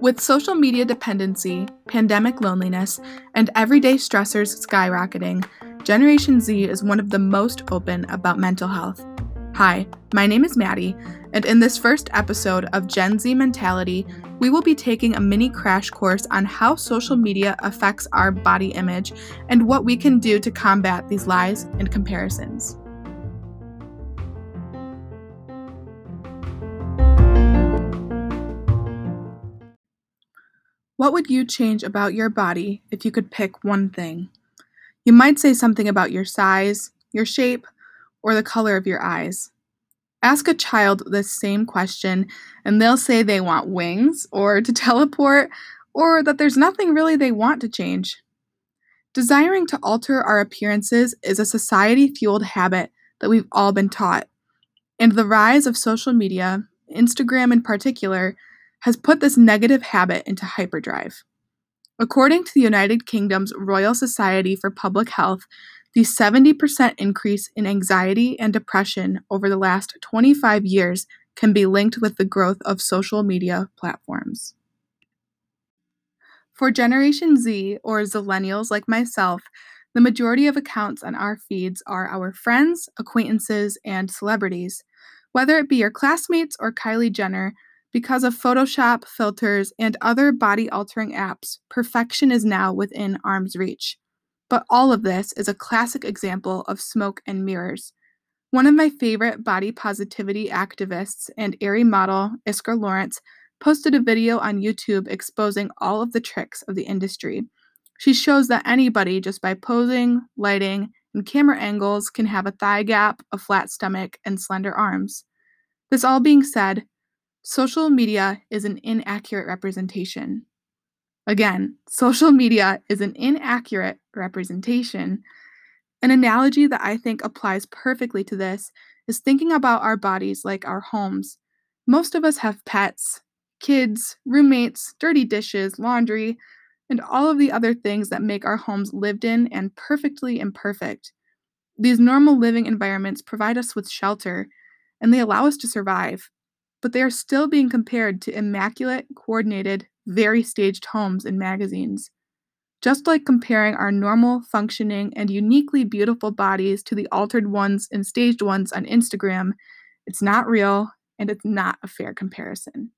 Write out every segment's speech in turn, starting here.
With social media dependency, pandemic loneliness, and everyday stressors skyrocketing, Generation Z is one of the most open about mental health. Hi, my name is Maddie, and in this first episode of Gen Z Mentality, we will be taking a mini crash course on how social media affects our body image and what we can do to combat these lies and comparisons. What would you change about your body if you could pick one thing? You might say something about your size, your shape, or the color of your eyes. Ask a child this same question, and they'll say they want wings, or to teleport, or that there's nothing really they want to change. Desiring to alter our appearances is a society fueled habit that we've all been taught. And the rise of social media, Instagram in particular, has put this negative habit into hyperdrive. According to the United Kingdom's Royal Society for Public Health, the 70% increase in anxiety and depression over the last 25 years can be linked with the growth of social media platforms. For Generation Z or Zillennials like myself, the majority of accounts on our feeds are our friends, acquaintances, and celebrities. Whether it be your classmates or Kylie Jenner, because of Photoshop, filters, and other body altering apps, perfection is now within arm's reach. But all of this is a classic example of smoke and mirrors. One of my favorite body positivity activists and Aerie model, Iskra Lawrence, posted a video on YouTube exposing all of the tricks of the industry. She shows that anybody, just by posing, lighting, and camera angles, can have a thigh gap, a flat stomach, and slender arms. This all being said, Social media is an inaccurate representation. Again, social media is an inaccurate representation. An analogy that I think applies perfectly to this is thinking about our bodies like our homes. Most of us have pets, kids, roommates, dirty dishes, laundry, and all of the other things that make our homes lived in and perfectly imperfect. These normal living environments provide us with shelter, and they allow us to survive but they are still being compared to immaculate, coordinated, very staged homes in magazines. Just like comparing our normal, functioning, and uniquely beautiful bodies to the altered ones and staged ones on Instagram, it's not real and it's not a fair comparison.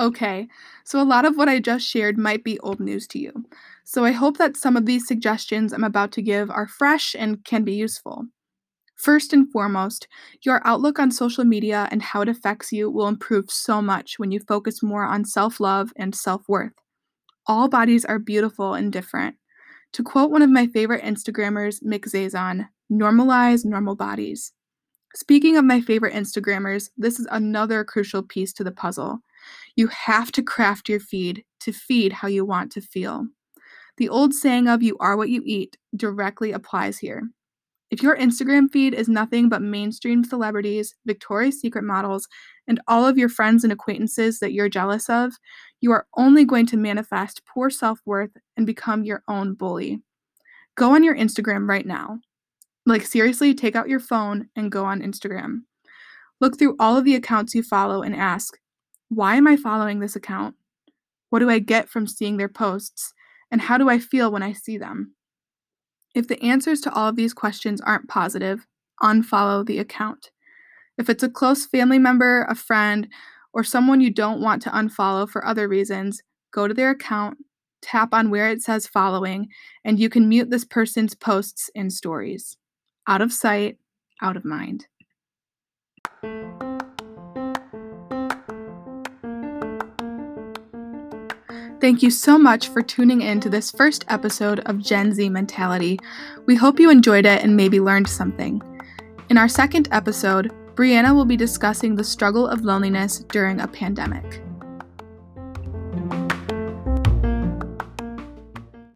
Okay, so a lot of what I just shared might be old news to you. So I hope that some of these suggestions I'm about to give are fresh and can be useful. First and foremost, your outlook on social media and how it affects you will improve so much when you focus more on self love and self worth. All bodies are beautiful and different. To quote one of my favorite Instagrammers, Mik Zazon, normalize normal bodies. Speaking of my favorite Instagrammers, this is another crucial piece to the puzzle. You have to craft your feed to feed how you want to feel. The old saying of you are what you eat directly applies here. If your Instagram feed is nothing but mainstream celebrities, Victoria's Secret models, and all of your friends and acquaintances that you're jealous of, you are only going to manifest poor self worth and become your own bully. Go on your Instagram right now. Like, seriously, take out your phone and go on Instagram. Look through all of the accounts you follow and ask, why am I following this account? What do I get from seeing their posts? And how do I feel when I see them? If the answers to all of these questions aren't positive, unfollow the account. If it's a close family member, a friend, or someone you don't want to unfollow for other reasons, go to their account, tap on where it says following, and you can mute this person's posts and stories. Out of sight, out of mind. Thank you so much for tuning in to this first episode of Gen Z Mentality. We hope you enjoyed it and maybe learned something. In our second episode, Brianna will be discussing the struggle of loneliness during a pandemic.